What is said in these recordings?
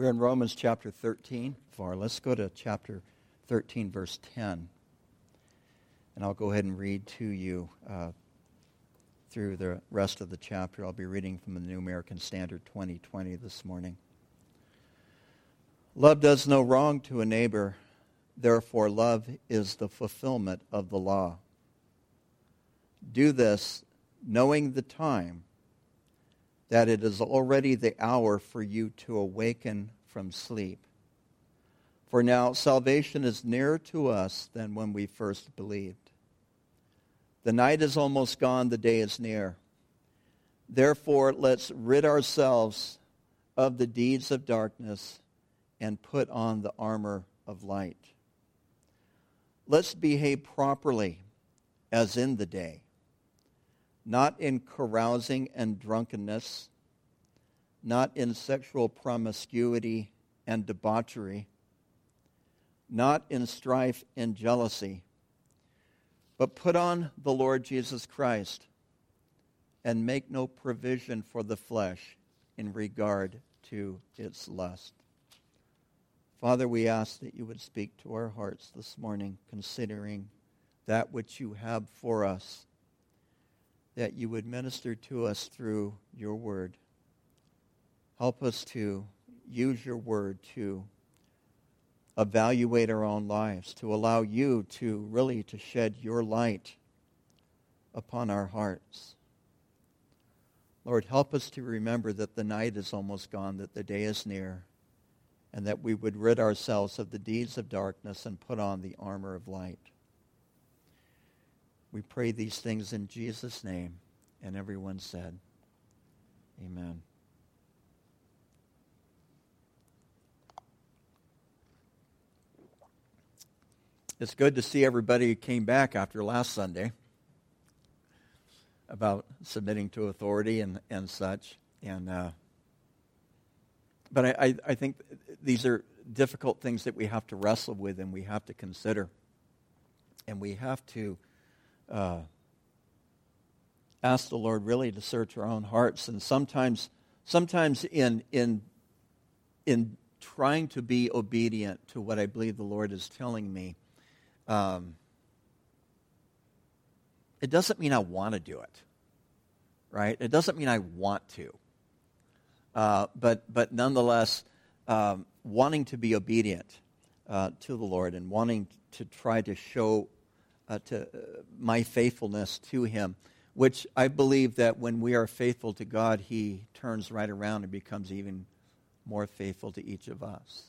We're in Romans chapter 13 far. Let's go to chapter 13, verse 10. And I'll go ahead and read to you uh, through the rest of the chapter. I'll be reading from the New American Standard 2020 this morning. Love does no wrong to a neighbor. Therefore, love is the fulfillment of the law. Do this knowing the time that it is already the hour for you to awaken from sleep. For now, salvation is nearer to us than when we first believed. The night is almost gone, the day is near. Therefore, let's rid ourselves of the deeds of darkness and put on the armor of light. Let's behave properly as in the day not in carousing and drunkenness, not in sexual promiscuity and debauchery, not in strife and jealousy, but put on the Lord Jesus Christ and make no provision for the flesh in regard to its lust. Father, we ask that you would speak to our hearts this morning, considering that which you have for us that you would minister to us through your word. Help us to use your word to evaluate our own lives, to allow you to really to shed your light upon our hearts. Lord, help us to remember that the night is almost gone, that the day is near, and that we would rid ourselves of the deeds of darkness and put on the armor of light. We pray these things in Jesus' name. And everyone said, Amen. It's good to see everybody who came back after last Sunday about submitting to authority and, and such. And uh, but I, I, I think these are difficult things that we have to wrestle with and we have to consider. And we have to uh, ask the Lord really to search our own hearts. And sometimes, sometimes in, in, in trying to be obedient to what I believe the Lord is telling me, um, it doesn't mean I want to do it, right? It doesn't mean I want to. Uh, but, but nonetheless, um, wanting to be obedient uh, to the Lord and wanting to try to show uh, to uh, my faithfulness to Him, which I believe that when we are faithful to God, He turns right around and becomes even more faithful to each of us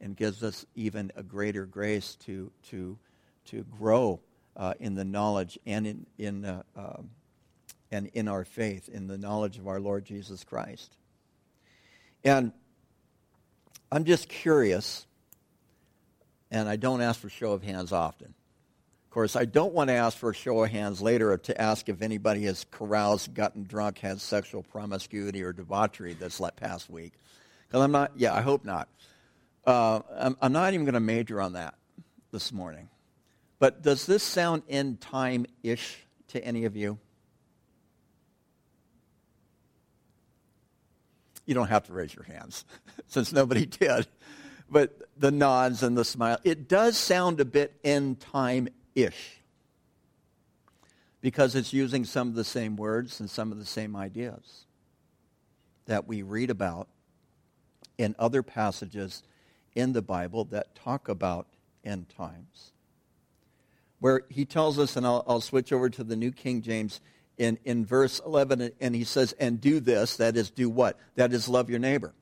and gives us even a greater grace to, to, to grow uh, in the knowledge and in, in, uh, um, and in our faith, in the knowledge of our Lord Jesus Christ. And I'm just curious, and I don't ask for show of hands often. Of course, I don't want to ask for a show of hands later to ask if anybody has caroused, gotten drunk, had sexual promiscuity or debauchery this past week. Because I'm not, yeah, I hope not. Uh, I'm, I'm not even going to major on that this morning. But does this sound end time ish to any of you? You don't have to raise your hands since nobody did. But the nods and the smile, it does sound a bit end time ish because it's using some of the same words and some of the same ideas that we read about in other passages in the Bible that talk about end times. Where he tells us, and I'll, I'll switch over to the New King James in, in verse 11, and he says, And do this, that is, do what? That is, love your neighbor.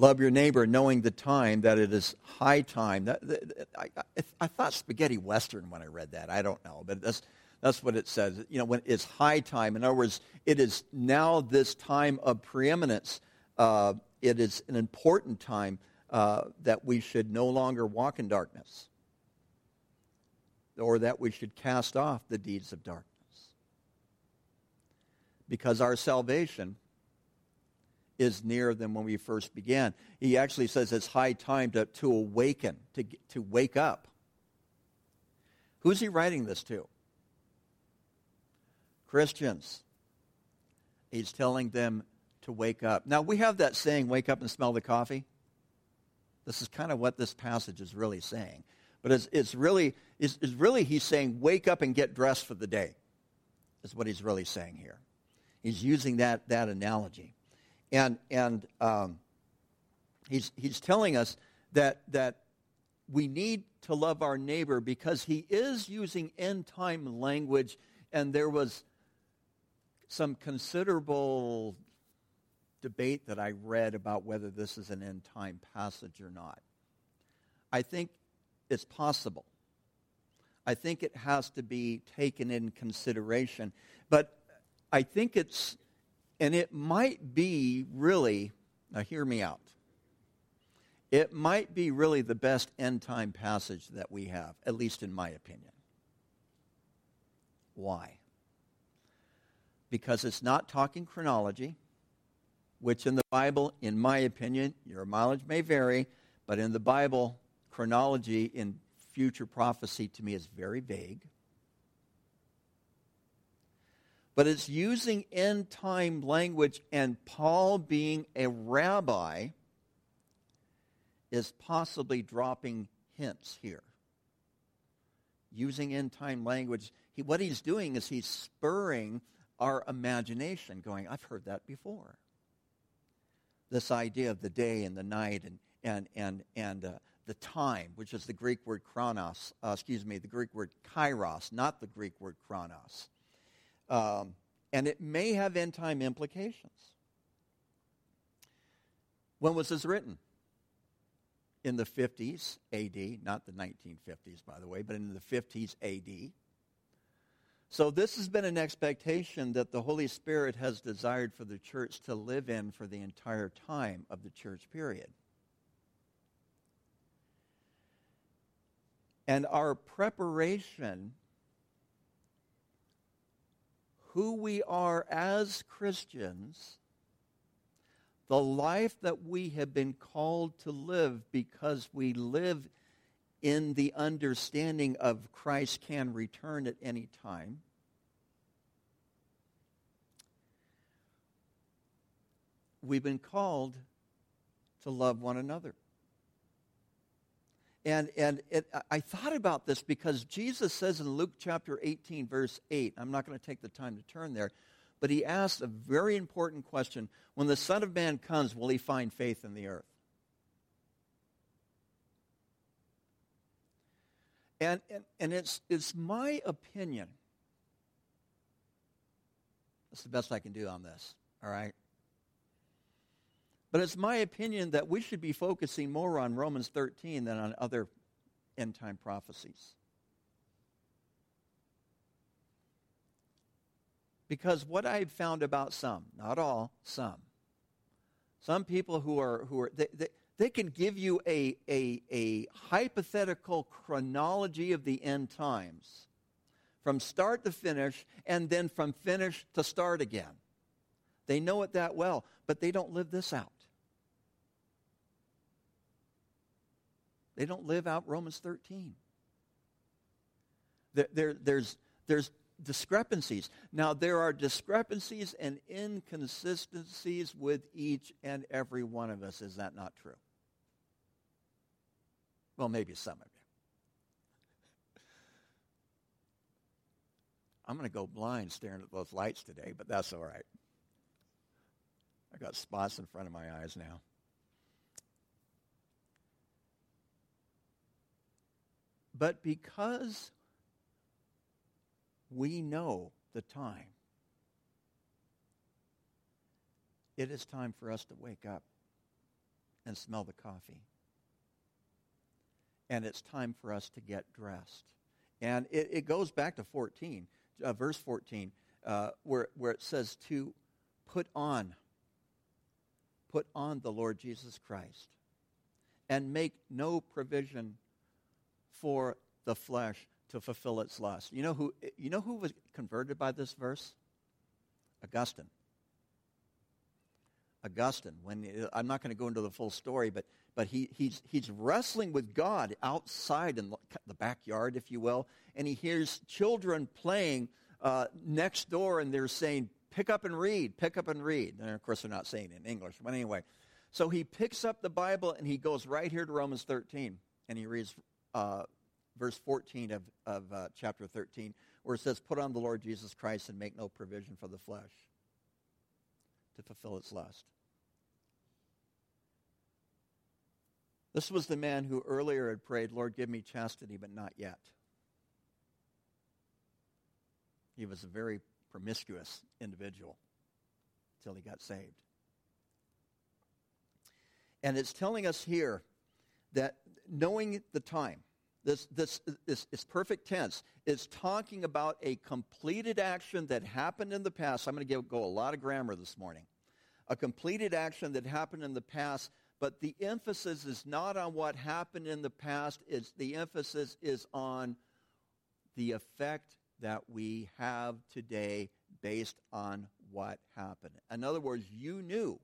Love your neighbor, knowing the time that it is high time. That, that, I, I, I, thought spaghetti western when I read that. I don't know, but that's that's what it says. You know, when it's high time. In other words, it is now this time of preeminence. Uh, it is an important time uh, that we should no longer walk in darkness, or that we should cast off the deeds of darkness, because our salvation is nearer than when we first began. He actually says it's high time to, to awaken, to, to wake up. Who's he writing this to? Christians. He's telling them to wake up. Now, we have that saying, wake up and smell the coffee. This is kind of what this passage is really saying. But it's, it's really, it's, it's really, he's saying, wake up and get dressed for the day, is what he's really saying here. He's using that, that analogy. And, and um, he's, he's telling us that, that we need to love our neighbor because he is using end time language, and there was some considerable debate that I read about whether this is an end time passage or not. I think it's possible. I think it has to be taken in consideration. But I think it's, and it might be really, now hear me out. It might be really the best end time passage that we have, at least in my opinion. Why? Because it's not talking chronology, which in the Bible, in my opinion, your mileage may vary, but in the Bible, chronology in future prophecy to me is very vague. But it's using end time language, and Paul, being a rabbi, is possibly dropping hints here. Using end time language, he, what he's doing is he's spurring our imagination, going, I've heard that before. This idea of the day and the night and, and, and, and uh, the time, which is the Greek word chronos, uh, excuse me, the Greek word kairos, not the Greek word chronos. Um, and it may have end time implications. When was this written? In the 50s AD, not the 1950s, by the way, but in the 50s AD. So, this has been an expectation that the Holy Spirit has desired for the church to live in for the entire time of the church period. And our preparation, who we are as Christians, the life that we have been called to live because we live in the understanding of Christ can return at any time. We've been called to love one another. And, and it, I thought about this because Jesus says in Luke chapter 18, verse 8, I'm not going to take the time to turn there, but he asks a very important question. When the Son of Man comes, will he find faith in the earth? And, and, and it's, it's my opinion. That's the best I can do on this, all right? But it's my opinion that we should be focusing more on Romans 13 than on other end time prophecies. Because what I've found about some, not all, some, some people who are, who are they, they, they can give you a, a, a hypothetical chronology of the end times from start to finish and then from finish to start again. They know it that well, but they don't live this out. They don't live out Romans 13. There, there, there's, there's discrepancies. Now, there are discrepancies and inconsistencies with each and every one of us. Is that not true? Well, maybe some of you. I'm going to go blind staring at those lights today, but that's all right. I got spots in front of my eyes now. But because we know the time, it is time for us to wake up and smell the coffee and it's time for us to get dressed. And it, it goes back to 14, uh, verse 14, uh, where, where it says to put on, put on the Lord Jesus Christ and make no provision for the flesh to fulfill its lust. You know who, you know who was converted by this verse? Augustine. Augustine, when I'm not going to go into the full story, but but he, he's, he's wrestling with God outside in the backyard, if you will, and he hears children playing uh, next door, and they're saying, pick up and read, pick up and read. And of course, they're not saying it in English, but anyway. So he picks up the Bible and he goes right here to Romans 13 and he reads uh, verse 14 of, of uh, chapter 13, where it says, Put on the Lord Jesus Christ and make no provision for the flesh to fulfill its lust. This was the man who earlier had prayed, Lord, give me chastity, but not yet. He was a very promiscuous individual until he got saved. And it's telling us here that knowing the time, this, this, this is perfect tense, is talking about a completed action that happened in the past. I'm going to give, go a lot of grammar this morning. A completed action that happened in the past, but the emphasis is not on what happened in the past, it's, the emphasis is on the effect that we have today based on what happened. In other words, you knew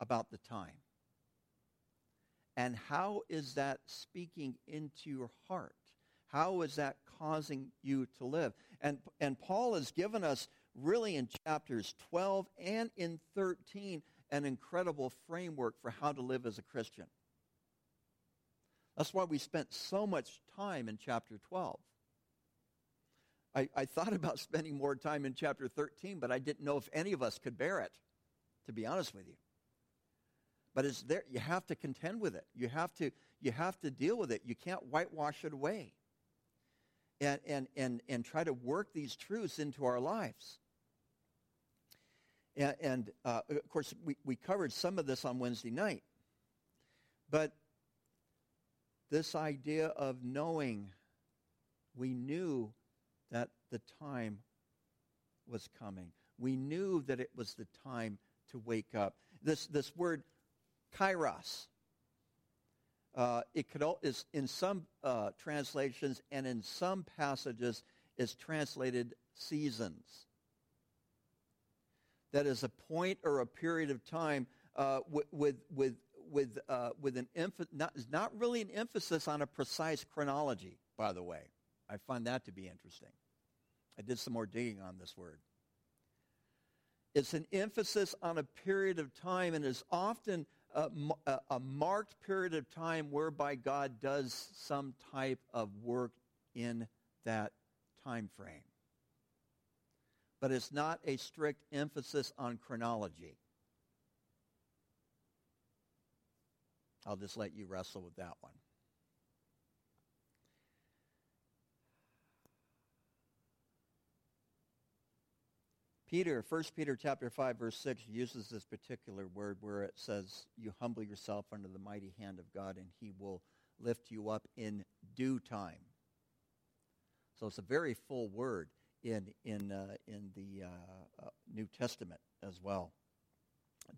about the time. And how is that speaking into your heart? How is that causing you to live? And, and Paul has given us, really in chapters 12 and in 13, an incredible framework for how to live as a Christian. That's why we spent so much time in chapter 12. I, I, thought about spending more time in chapter 13, but I didn't know if any of us could bear it, to be honest with you. But it's there. You have to contend with it. You have to, you have to deal with it. You can't whitewash it away. And, and, and, and try to work these truths into our lives. And, and uh, of course, we, we covered some of this on Wednesday night. But this idea of knowing, we knew that the time was coming. We knew that it was the time to wake up. This, this word kairos. Uh, it could is in some uh, translations and in some passages is translated seasons. That is a point or a period of time uh, with with with with, uh, with an emph- not, not really an emphasis on a precise chronology. By the way, I find that to be interesting. I did some more digging on this word. It's an emphasis on a period of time and is often a, a marked period of time whereby God does some type of work in that time frame. But it's not a strict emphasis on chronology. I'll just let you wrestle with that one. Peter, 1 Peter chapter 5 verse 6 uses this particular word where it says you humble yourself under the mighty hand of God and he will lift you up in due time. So it's a very full word in in uh, in the uh, uh, New Testament as well.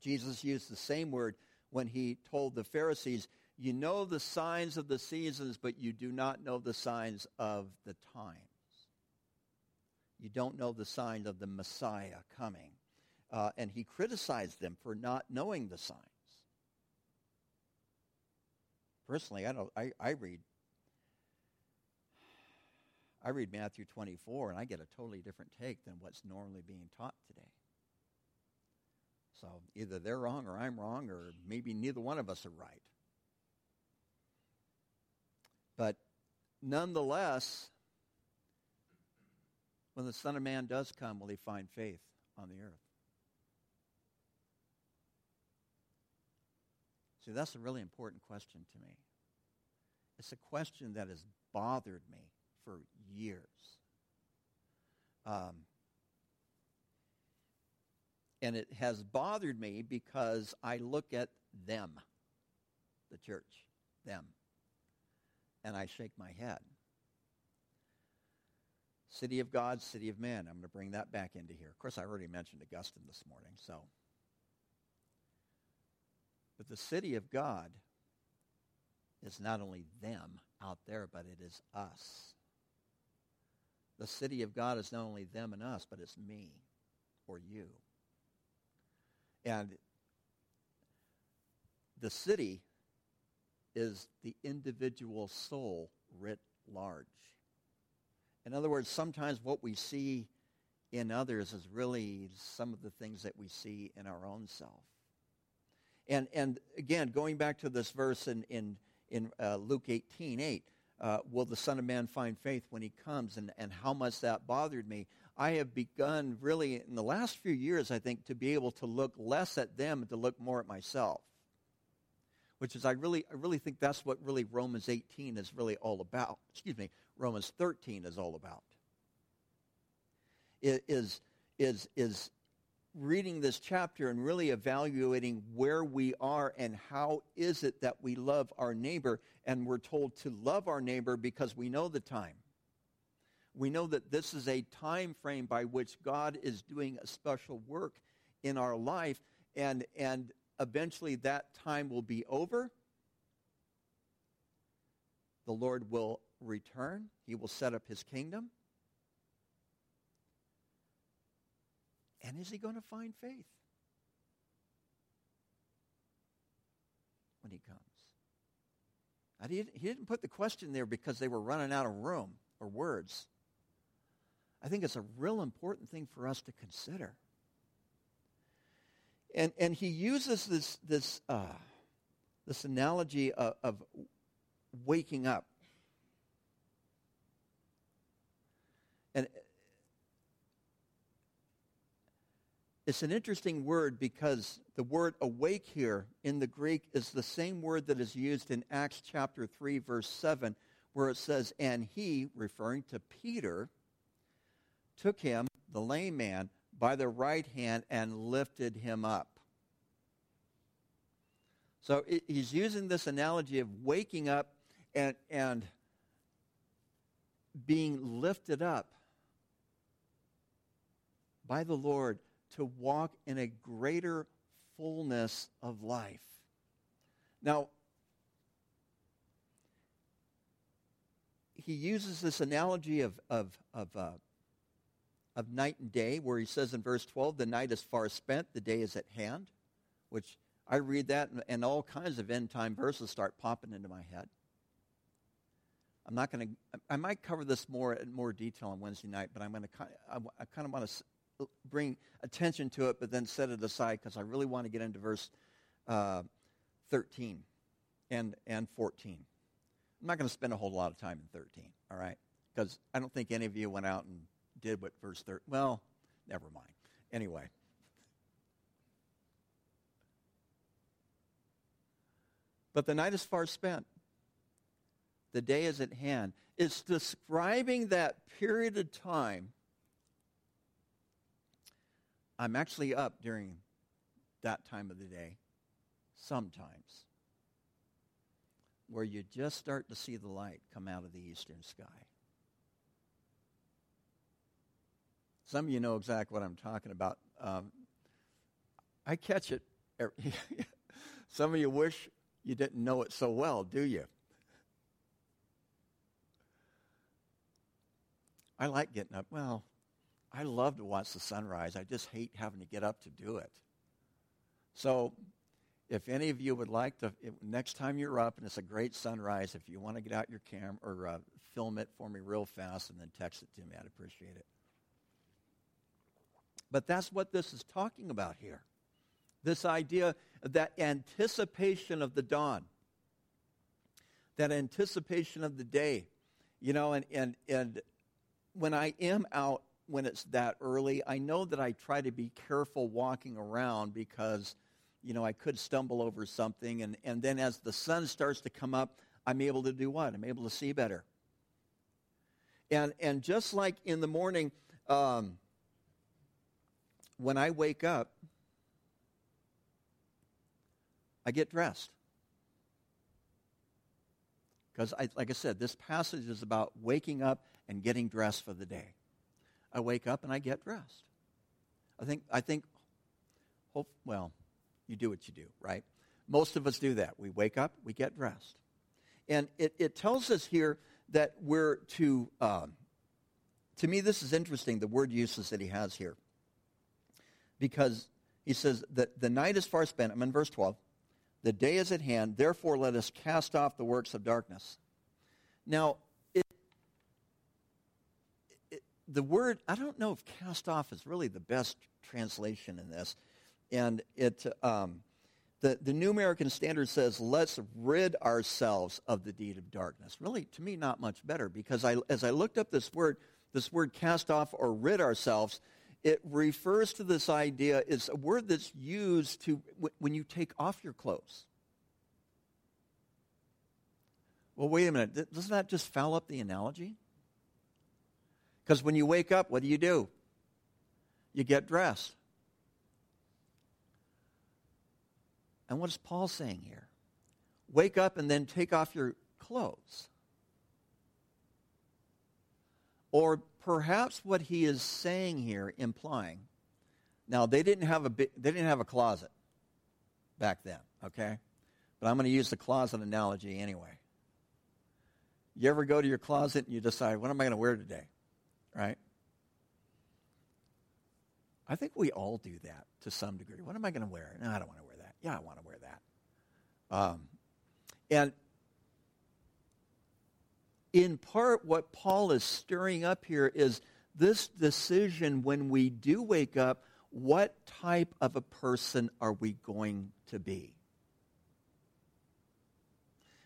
Jesus used the same word when he told the Pharisees, "You know the signs of the seasons, but you do not know the signs of the time." You don't know the sign of the Messiah coming. Uh, and he criticized them for not knowing the signs. Personally, I don't. I, I read. I read Matthew 24, and I get a totally different take than what's normally being taught today. So either they're wrong or I'm wrong, or maybe neither one of us are right. But nonetheless, when the Son of Man does come, will he find faith on the earth? See, that's a really important question to me. It's a question that has bothered me for years. Um, and it has bothered me because I look at them, the church, them, and I shake my head. City of God, city of man. I'm going to bring that back into here. Of course, I already mentioned Augustine this morning, so. But the city of God is not only them out there, but it is us. The city of God is not only them and us, but it's me or you. And the city is the individual soul writ large. In other words, sometimes what we see in others is really some of the things that we see in our own self. And, and again, going back to this verse in, in, in uh, Luke 18 8, uh, will the Son of Man find faith when he comes, and, and how much that bothered me. I have begun really in the last few years, I think, to be able to look less at them and to look more at myself. Which is, I really, I really think that's what really Romans 18 is really all about. Excuse me, Romans 13 is all about. It is, is, is reading this chapter and really evaluating where we are and how is it that we love our neighbor and we're told to love our neighbor because we know the time we know that this is a time frame by which god is doing a special work in our life and and eventually that time will be over the lord will return he will set up his kingdom And is he going to find faith when he comes? He didn't put the question there because they were running out of room or words. I think it's a real important thing for us to consider. And, and he uses this, this, uh, this analogy of, of waking up. And It's an interesting word because the word awake here in the Greek is the same word that is used in Acts chapter 3, verse 7, where it says, And he, referring to Peter, took him, the lame man, by the right hand and lifted him up. So it, he's using this analogy of waking up and, and being lifted up by the Lord to walk in a greater fullness of life. Now, he uses this analogy of, of, of, uh, of night and day, where he says in verse 12, the night is far spent, the day is at hand, which I read that and, and all kinds of end time verses start popping into my head. I'm not going to, I might cover this more in more detail on Wednesday night, but I'm going to, I, I kind of want to bring attention to it, but then set it aside because I really want to get into verse uh, 13 and, and 14. I'm not going to spend a whole lot of time in 13, all right? Because I don't think any of you went out and did what verse 13. Well, never mind. Anyway. But the night is far spent. The day is at hand. It's describing that period of time I'm actually up during that time of the day, sometimes, where you just start to see the light come out of the eastern sky. Some of you know exactly what I'm talking about. Um, I catch it. Every, some of you wish you didn't know it so well, do you? I like getting up. Well, I love to watch the sunrise. I just hate having to get up to do it. So, if any of you would like to, if, next time you're up and it's a great sunrise, if you want to get out your camera or uh, film it for me real fast and then text it to me, I'd appreciate it. But that's what this is talking about here. This idea, that anticipation of the dawn, that anticipation of the day. You know, and, and, and when I am out when it's that early. I know that I try to be careful walking around because, you know, I could stumble over something. And, and then as the sun starts to come up, I'm able to do what? I'm able to see better. And, and just like in the morning, um, when I wake up, I get dressed. Because, like I said, this passage is about waking up and getting dressed for the day. I wake up and I get dressed. I think, I think, hope, well, you do what you do, right? Most of us do that. We wake up, we get dressed. And it, it tells us here that we're to, um, to me, this is interesting, the word uses that he has here. Because he says that the night is far spent. I'm in verse 12. The day is at hand. Therefore, let us cast off the works of darkness. Now, the word, I don't know if cast off is really the best translation in this. And it, um, the, the New American Standard says, let's rid ourselves of the deed of darkness. Really, to me, not much better because I, as I looked up this word, this word cast off or rid ourselves, it refers to this idea, it's a word that's used to when you take off your clothes. Well, wait a minute. Doesn't that just foul up the analogy? Because when you wake up, what do you do? You get dressed. And what is Paul saying here? Wake up and then take off your clothes. Or perhaps what he is saying here, implying, now they didn't have a they didn't have a closet back then, okay? But I'm going to use the closet analogy anyway. You ever go to your closet and you decide, what am I going to wear today? Right? I think we all do that to some degree. What am I going to wear? No, I don't want to wear that. Yeah, I want to wear that. Um, and in part, what Paul is stirring up here is this decision when we do wake up, what type of a person are we going to be?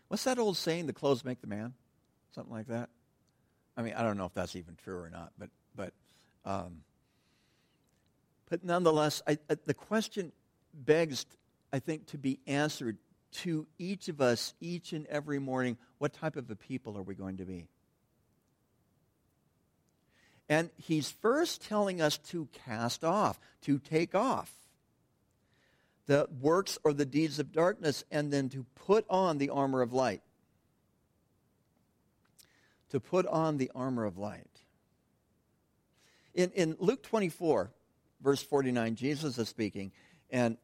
What's that old saying, the clothes make the man? Something like that? I mean, I don't know if that's even true or not, but, but, um, but nonetheless, I, I, the question begs, I think, to be answered to each of us each and every morning what type of a people are we going to be? And he's first telling us to cast off, to take off the works or the deeds of darkness, and then to put on the armor of light. To put on the armor of light. In, in Luke 24, verse 49, Jesus is speaking, and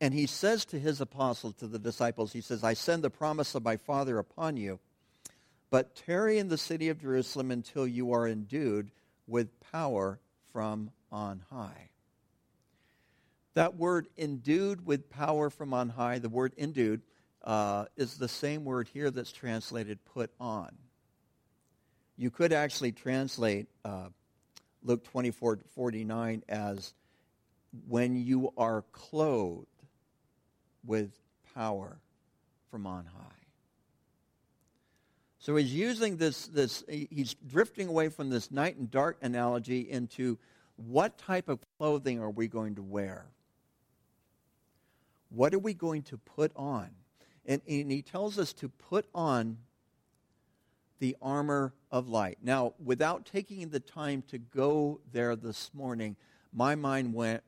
and he says to his apostles, to the disciples, he says, I send the promise of my Father upon you, but tarry in the city of Jerusalem until you are endued with power from on high. That word endued with power from on high, the word endued, uh, is the same word here that's translated put on. You could actually translate uh, Luke 24 49 as when you are clothed with power from on high. So he's using this, this, he's drifting away from this night and dark analogy into what type of clothing are we going to wear? What are we going to put on? And, and he tells us to put on the armor of light. Now, without taking the time to go there this morning, my mind went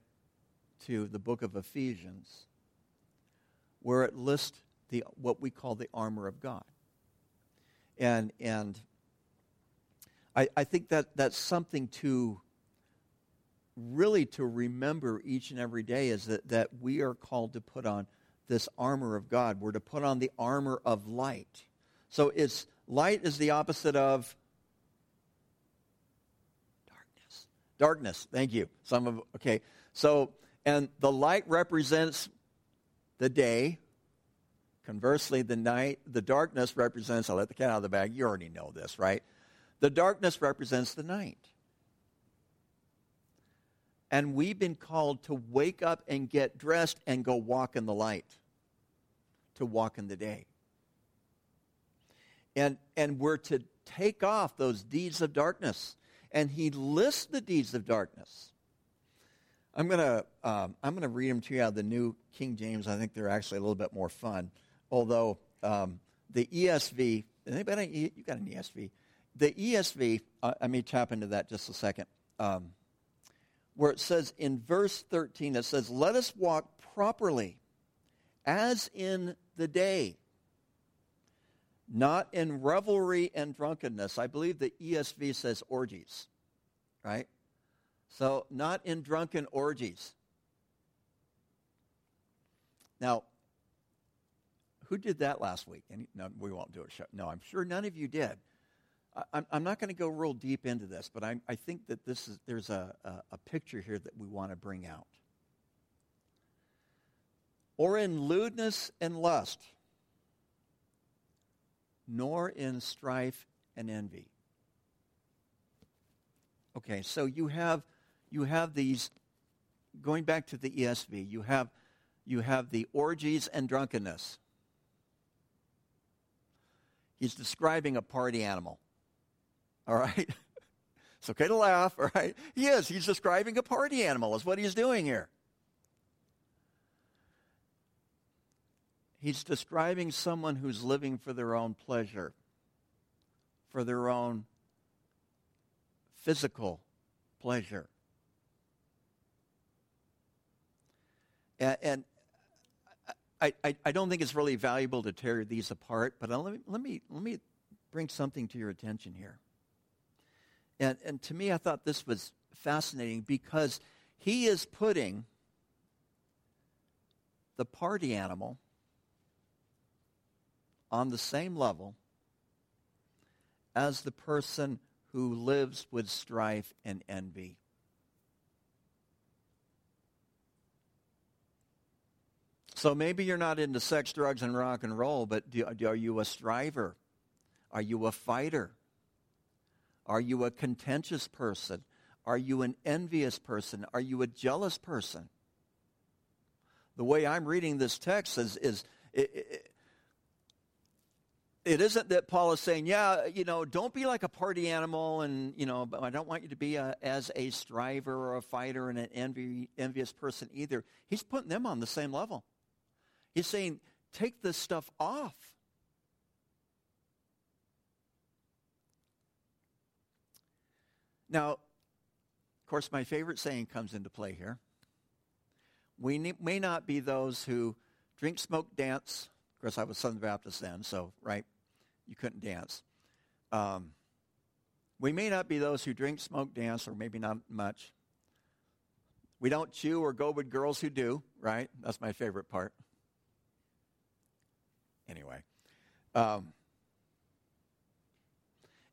to the book of Ephesians where it lists the, what we call the armor of God. And, and I, I think that that's something to really to remember each and every day is that, that we are called to put on this armor of God. We're to put on the armor of light. So it's light is the opposite of darkness. Darkness. Thank you. Some of okay. So and the light represents the day. Conversely, the night, the darkness represents, I'll let the cat out of the bag. You already know this, right? The darkness represents the night. And we've been called to wake up and get dressed and go walk in the light, to walk in the day. And, and we're to take off those deeds of darkness. And he lists the deeds of darkness. I'm going to um, I'm to read them to you out of the New King James. I think they're actually a little bit more fun. Although um, the ESV, anybody you got an ESV? The ESV, uh, I may tap into that just a second. Um, where it says in verse 13, it says, "Let us walk properly, as in the day." Not in revelry and drunkenness. I believe the ESV says orgies, right? So, not in drunken orgies. Now, who did that last week? Any, no, we won't do it. No, I'm sure none of you did. I, am not going to go real deep into this, but I, I think that this is, there's a, a, a picture here that we want to bring out. Or in lewdness and lust, nor in strife and envy. Okay, so you have you have these going back to the ESV, you have you have the orgies and drunkenness. He's describing a party animal. All right? It's okay to laugh, all right? He is. He's describing a party animal, is what he's doing here. He's describing someone who's living for their own pleasure, for their own physical pleasure. And, and I, I, I, don't think it's really valuable to tear these apart, but uh, let me, let me, let me bring something to your attention here. And, and to me, I thought this was fascinating because he is putting the party animal on the same level as the person who lives with strife and envy. So maybe you're not into sex, drugs, and rock and roll, but do, are you a striver? Are you a fighter? Are you a contentious person? Are you an envious person? Are you a jealous person? The way I'm reading this text is, is it, it, it isn't that Paul is saying, yeah, you know, don't be like a party animal, and you know, I don't want you to be a, as a striver or a fighter and an envy, envious person either. He's putting them on the same level. He's saying, take this stuff off. Now, of course, my favorite saying comes into play here. We may not be those who drink, smoke, dance, of course, I was Southern Baptist then, so, right, you couldn't dance. Um, we may not be those who drink, smoke, dance, or maybe not much. We don't chew or go with girls who do, right? That's my favorite part. Anyway. Um,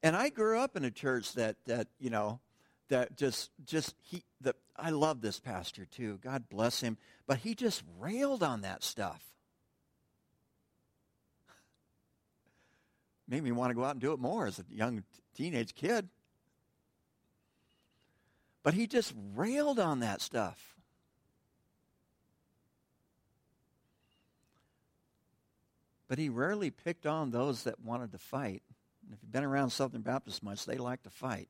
and I grew up in a church that, that you know, that just, just, he, the, I love this pastor too. God bless him. But he just railed on that stuff. made me want to go out and do it more as a young teenage kid. But he just railed on that stuff. But he rarely picked on those that wanted to fight. And if you've been around Southern Baptists much, they like to fight.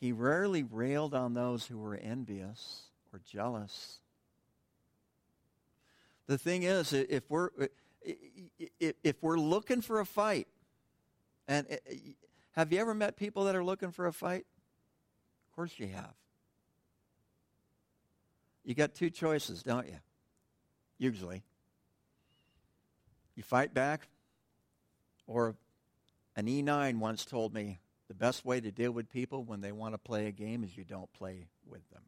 He rarely railed on those who were envious or jealous. The thing is, if we're if we're looking for a fight, and have you ever met people that are looking for a fight? Of course you have. You got two choices, don't you? Usually. You fight back, or an E9 once told me the best way to deal with people when they want to play a game is you don't play with them.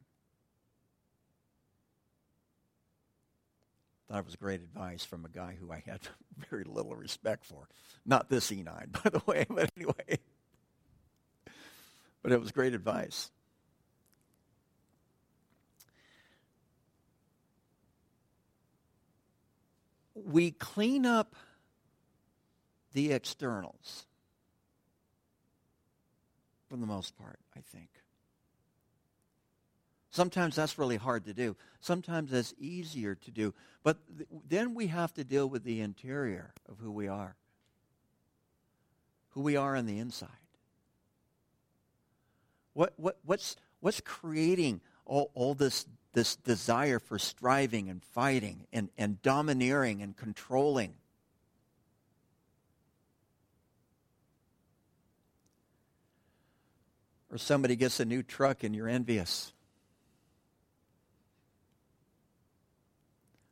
That was great advice from a guy who I had very little respect for. Not this E9, by the way, but anyway. But it was great advice. We clean up the externals for the most part, I think. Sometimes that's really hard to do. Sometimes that's easier to do. But th- then we have to deal with the interior of who we are, who we are on the inside. What, what, what's, what's creating all, all this, this desire for striving and fighting and, and domineering and controlling? Or somebody gets a new truck and you're envious.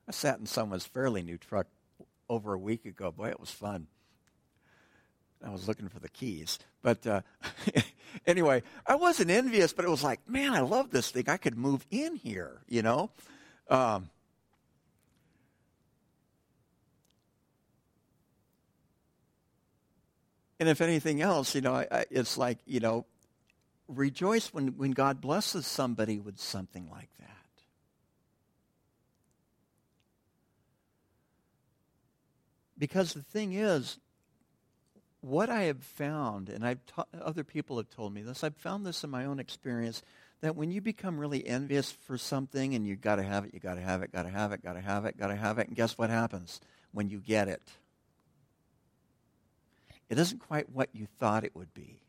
I sat in someone's fairly new truck over a week ago. Boy, it was fun. I was looking for the keys. But uh, anyway, I wasn't envious, but it was like, man, I love this thing. I could move in here, you know? Um, and if anything else, you know, I, I, it's like, you know, rejoice when, when God blesses somebody with something like that. Because the thing is, what I have found, and I've ta- other people have told me this, I've found this in my own experience, that when you become really envious for something and you got to have it, you got to have it, got to have it, got to have it, got to have it, and guess what happens when you get it? It isn't quite what you thought it would be.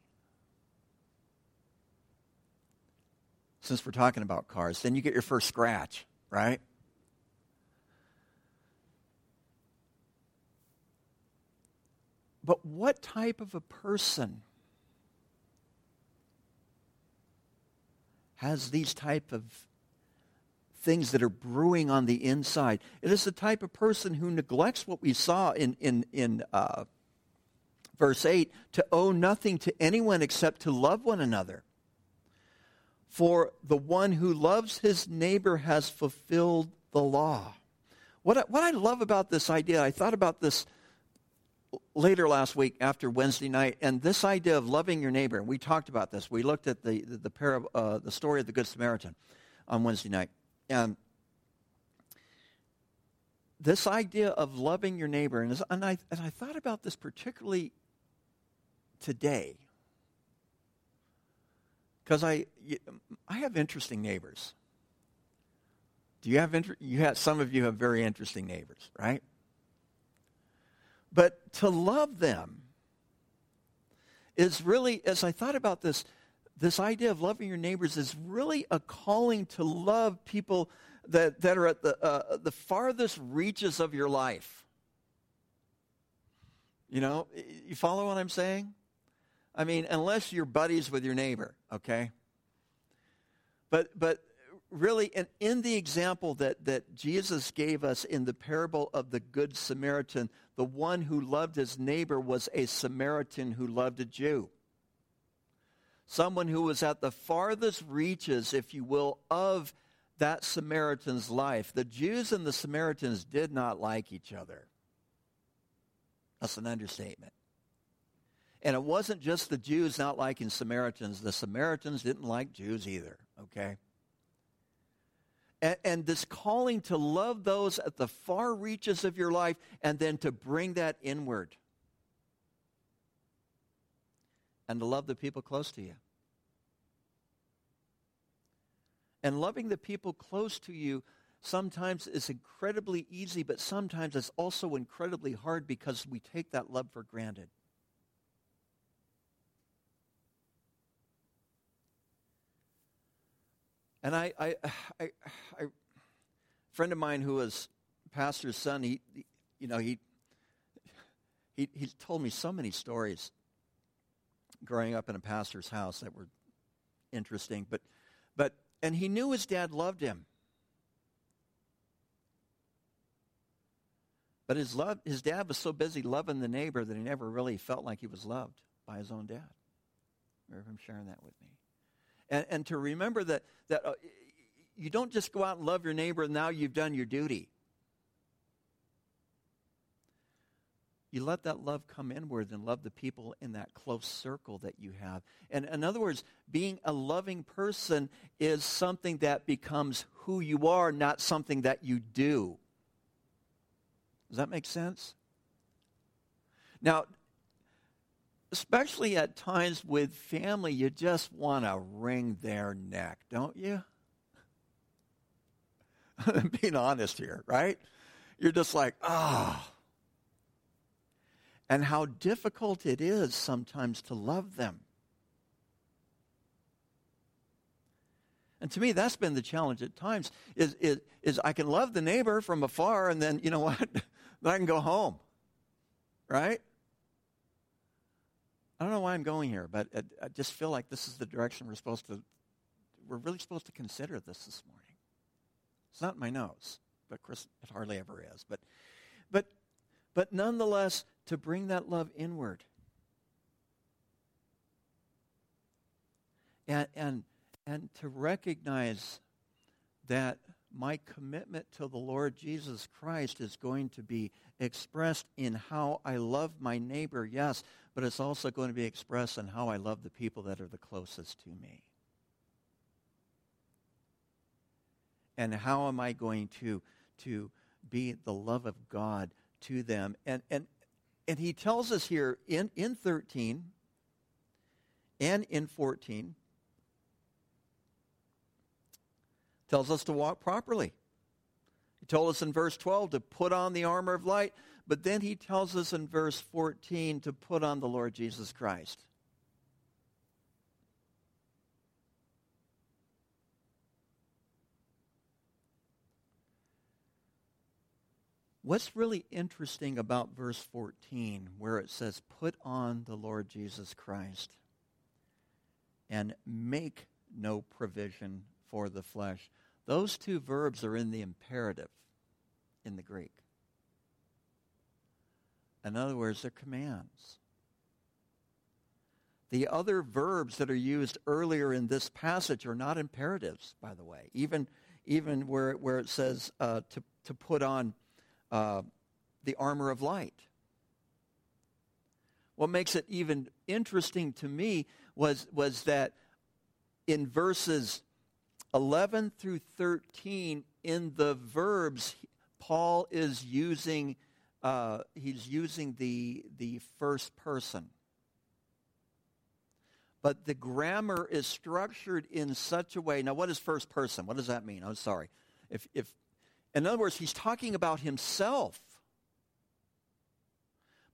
Since we're talking about cars, then you get your first scratch, right? But what type of a person has these type of things that are brewing on the inside? It is the type of person who neglects what we saw in, in, in uh, verse 8 to owe nothing to anyone except to love one another. For the one who loves his neighbor has fulfilled the law. What I, what I love about this idea, I thought about this later last week after Wednesday night, and this idea of loving your neighbor, we talked about this. We looked at the the, the, uh, the story of the Good Samaritan on Wednesday night, and this idea of loving your neighbor, and, and, I, I thought about this particularly today, because I I have interesting neighbors. Do you have inter- you have some of you have very interesting neighbors, right? But to love them is really, as I thought about this, this idea of loving your neighbors is really a calling to love people that, that are at the, uh, the farthest reaches of your life. You know, you follow what I'm saying? I mean, unless you're buddies with your neighbor, okay? But, but really, and in the example that, that Jesus gave us in the parable of the Good Samaritan, the one who loved his neighbor was a Samaritan who loved a Jew. Someone who was at the farthest reaches, if you will, of that Samaritan's life. The Jews and the Samaritans did not like each other. That's an understatement. And it wasn't just the Jews not liking Samaritans, the Samaritans didn't like Jews either, okay? And, and this calling to love those at the far reaches of your life and then to bring that inward and to love the people close to you. And loving the people close to you sometimes is incredibly easy, but sometimes it's also incredibly hard because we take that love for granted. And I, I, I, I, a friend of mine who was pastor's son, he, he you know, he, he, he told me so many stories growing up in a pastor's house that were interesting. But, but, and he knew his dad loved him. But his, love, his dad was so busy loving the neighbor that he never really felt like he was loved by his own dad. remember him sharing that with me. And, and to remember that, that uh, you don't just go out and love your neighbor and now you've done your duty. You let that love come inward and love the people in that close circle that you have. And in other words, being a loving person is something that becomes who you are, not something that you do. Does that make sense? Now, especially at times with family, you just want to wring their neck, don't you? Being honest here, right? You're just like, ah. Oh. And how difficult it is sometimes to love them. And to me, that's been the challenge at times, is, is, is I can love the neighbor from afar, and then, you know what? then I can go home. Right? I don't know why I'm going here, but I, I just feel like this is the direction we're supposed to, we're really supposed to consider this this morning. It's not my nose, but Chris, it hardly ever is. But, but, but nonetheless, to bring that love inward. And, and, and to recognize that my commitment to the Lord Jesus Christ is going to be expressed in how I love my neighbor, yes, but it's also going to be expressed in how I love the people that are the closest to me. And how am I going to, to be the love of God to them? And, and and he tells us here in, in 13 and in 14, tells us to walk properly. He told us in verse 12 to put on the armor of light, but then he tells us in verse 14 to put on the Lord Jesus Christ. What's really interesting about verse 14, where it says, Put on the Lord Jesus Christ and make no provision for the flesh. Those two verbs are in the imperative in the Greek. In other words, they're commands. The other verbs that are used earlier in this passage are not imperatives, by the way. Even, even where, where it says uh, to, to put on uh, the armor of light. What makes it even interesting to me was, was that in verses 11 through 13, in the verbs, Paul is using, uh, he's using the, the first person. But the grammar is structured in such a way. Now, what is first person? What does that mean? I'm sorry. If, if in other words, he's talking about himself.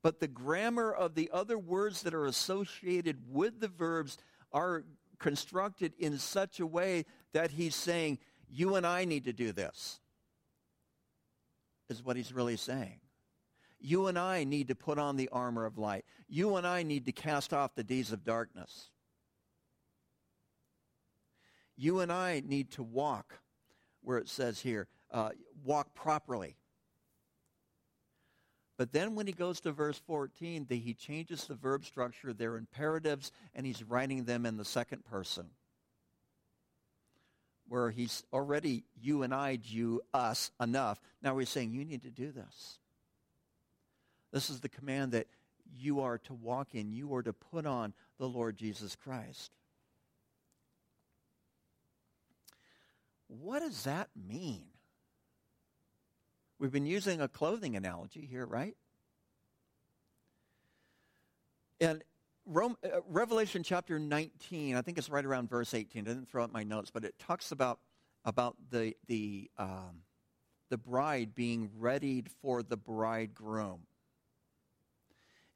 But the grammar of the other words that are associated with the verbs are constructed in such a way that he's saying, You and I need to do this, is what he's really saying. You and I need to put on the armor of light. You and I need to cast off the deeds of darkness. You and I need to walk where it says here, uh, walk properly. But then when he goes to verse 14, the, he changes the verb structure. They're imperatives, and he's writing them in the second person. Where he's already you and I, you, us, enough. Now he's saying, you need to do this. This is the command that you are to walk in. You are to put on the Lord Jesus Christ. What does that mean? We've been using a clothing analogy here, right? And Rome, uh, Revelation chapter 19, I think it's right around verse 18. I didn't throw out my notes, but it talks about, about the, the, um, the bride being readied for the bridegroom.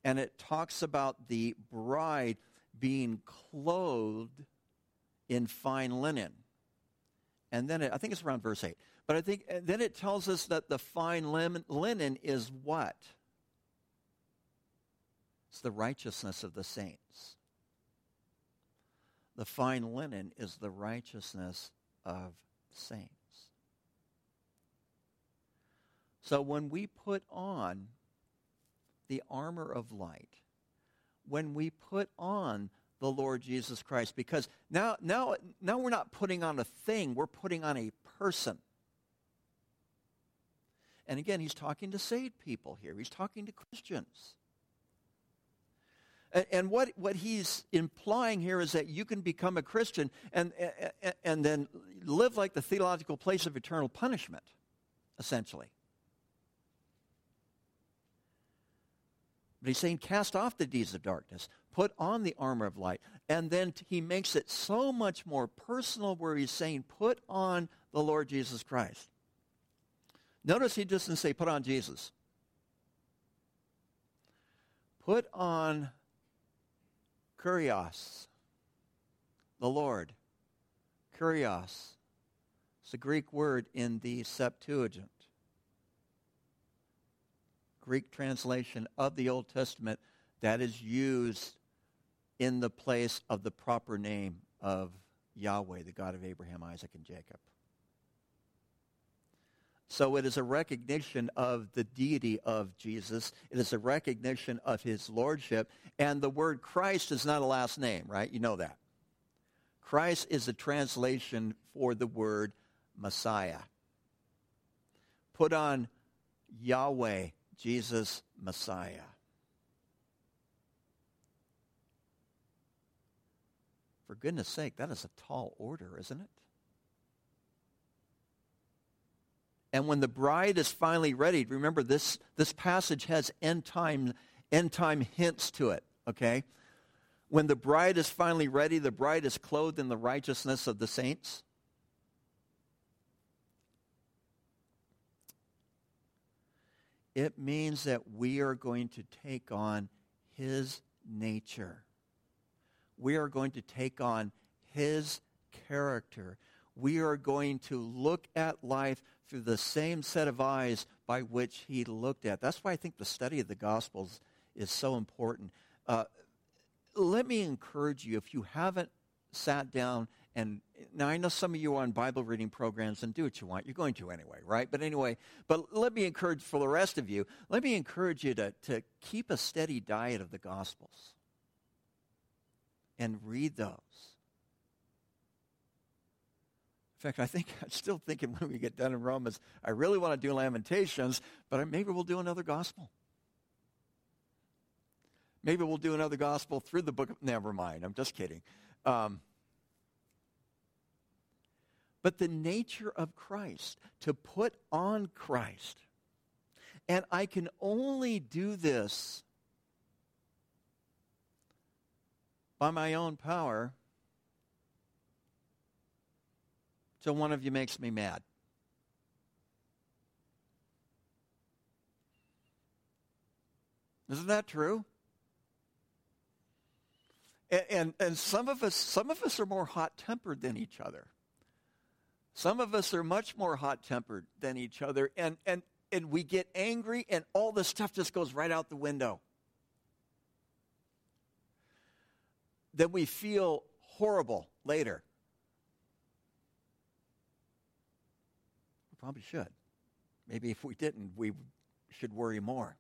And it talks about the bride being clothed in fine linen. And then it, I think it's around verse 8. But I think then it tells us that the fine linen is what? It's the righteousness of the saints. The fine linen is the righteousness of saints. So when we put on the armor of light, when we put on the Lord Jesus Christ, because now, now, now we're not putting on a thing, we're putting on a person. And again, he's talking to saved people here. He's talking to Christians. And what, what he's implying here is that you can become a Christian and, and then live like the theological place of eternal punishment, essentially. But he's saying, cast off the deeds of darkness, put on the armor of light. And then he makes it so much more personal where he's saying, put on the Lord Jesus Christ. Notice he doesn't say, put on Jesus. Put on Kurios, the Lord. Kurios. It's a Greek word in the Septuagint. Greek translation of the Old Testament that is used in the place of the proper name of Yahweh, the God of Abraham, Isaac, and Jacob. So it is a recognition of the deity of Jesus. It is a recognition of his lordship. And the word Christ is not a last name, right? You know that. Christ is a translation for the word Messiah. Put on Yahweh, Jesus, Messiah. For goodness sake, that is a tall order, isn't it? And when the bride is finally ready, remember this, this passage has end time end time hints to it, okay? When the bride is finally ready, the bride is clothed in the righteousness of the saints. It means that we are going to take on his nature. We are going to take on his character. We are going to look at life through the same set of eyes by which he looked at. That's why I think the study of the Gospels is so important. Uh, let me encourage you, if you haven't sat down and now I know some of you are on Bible reading programs and do what you want. You're going to anyway, right? But anyway, but let me encourage for the rest of you, let me encourage you to, to keep a steady diet of the Gospels and read those. In fact, I think I'm still thinking when we get done in Romans, I really want to do Lamentations, but maybe we'll do another gospel. Maybe we'll do another gospel through the book of. Never mind, I'm just kidding. Um, but the nature of Christ, to put on Christ. And I can only do this by my own power till one of you makes me mad. Isn't that true? And, and, and, some of us some of us are more hot tempered than each other. Some of us are much more hot tempered than each other, and, and, and we get angry, and all the stuff just goes right out the window. Then we feel horrible later. We probably should. Maybe if we didn't, we should worry more.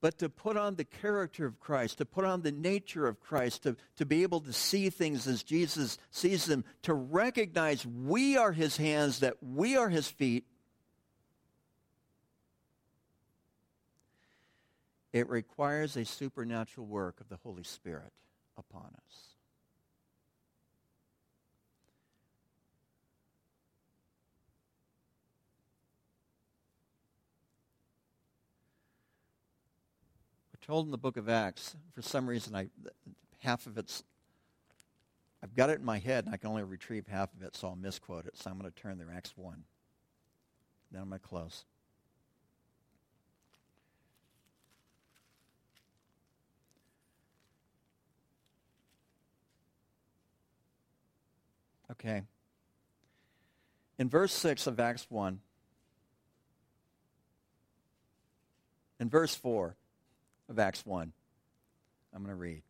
But to put on the character of Christ, to put on the nature of Christ, to, to be able to see things as Jesus sees them, to recognize we are his hands, that we are his feet, it requires a supernatural work of the Holy Spirit upon us. Told in the book of Acts, for some reason, I half of it's, I've got it in my head and I can only retrieve half of it, so I'll misquote it. So I'm going to turn there, Acts 1. Then I'm going to close. Okay. In verse 6 of Acts 1, in verse 4, of Acts 1. I'm going to read.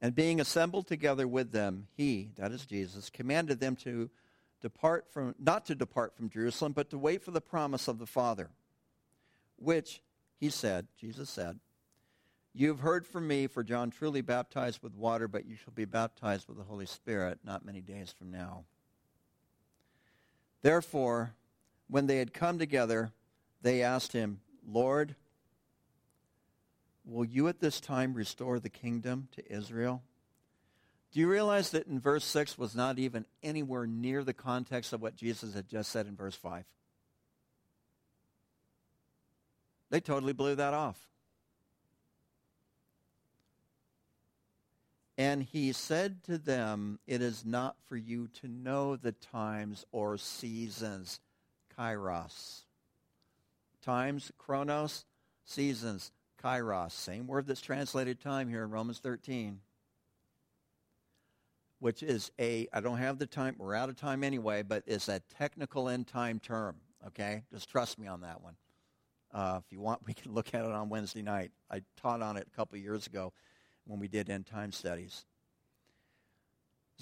And being assembled together with them, he, that is Jesus, commanded them to depart from, not to depart from Jerusalem, but to wait for the promise of the Father, which, he said, Jesus said, You have heard from me, for John truly baptized with water, but you shall be baptized with the Holy Spirit not many days from now. Therefore, when they had come together, they asked him, Lord, Will you at this time restore the kingdom to Israel? Do you realize that in verse 6 was not even anywhere near the context of what Jesus had just said in verse 5? They totally blew that off. And he said to them, It is not for you to know the times or seasons, kairos. Times, chronos, seasons kairos, same word that's translated time here in Romans 13, which is a, I don't have the time, we're out of time anyway, but it's a technical end time term, okay? Just trust me on that one. Uh, if you want, we can look at it on Wednesday night. I taught on it a couple years ago when we did end time studies.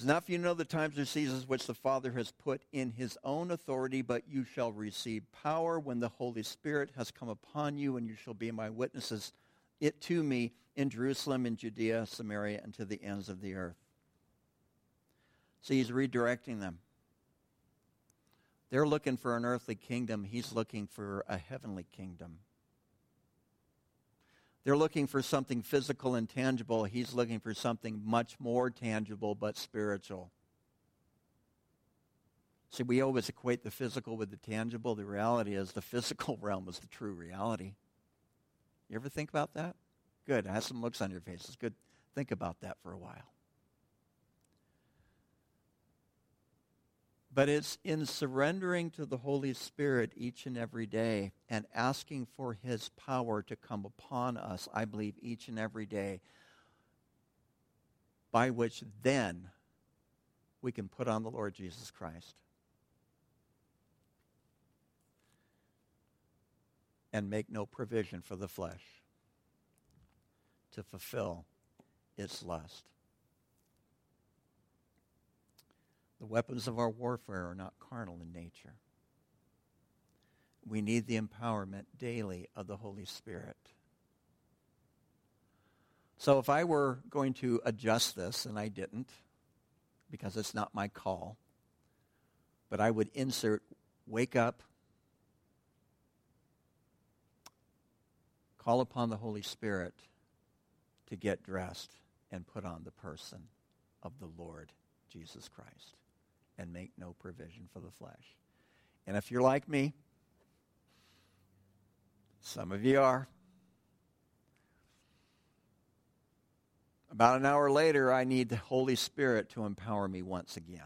Not for you know the times or seasons which the Father has put in his own authority, but you shall receive power when the Holy Spirit has come upon you, and you shall be my witnesses it to me in Jerusalem, in Judea, Samaria, and to the ends of the earth. So he's redirecting them. They're looking for an earthly kingdom. He's looking for a heavenly kingdom. They're looking for something physical and tangible. He's looking for something much more tangible but spiritual. See, we always equate the physical with the tangible. The reality is the physical realm is the true reality. You ever think about that? Good. I have some looks on your faces. Good. Think about that for a while. But it's in surrendering to the Holy Spirit each and every day and asking for His power to come upon us, I believe, each and every day, by which then we can put on the Lord Jesus Christ. And make no provision for the flesh to fulfill its lust. The weapons of our warfare are not carnal in nature. We need the empowerment daily of the Holy Spirit. So if I were going to adjust this, and I didn't, because it's not my call, but I would insert wake up, call upon the Holy Spirit to get dressed and put on the person of the Lord Jesus Christ and make no provision for the flesh. And if you're like me, some of you are. About an hour later, I need the Holy Spirit to empower me once again.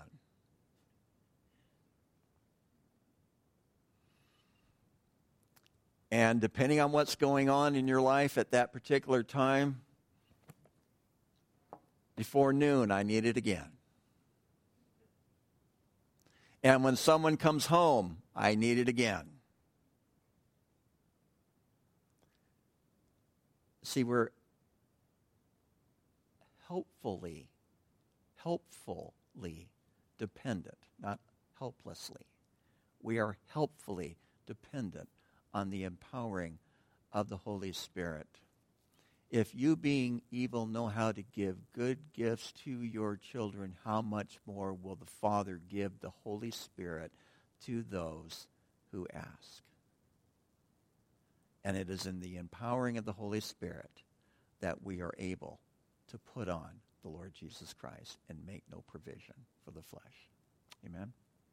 And depending on what's going on in your life at that particular time, before noon, I need it again. And when someone comes home, I need it again. See, we're helpfully, helpfully dependent, not helplessly. We are helpfully dependent on the empowering of the Holy Spirit. If you, being evil, know how to give good gifts to your children, how much more will the Father give the Holy Spirit to those who ask? And it is in the empowering of the Holy Spirit that we are able to put on the Lord Jesus Christ and make no provision for the flesh. Amen.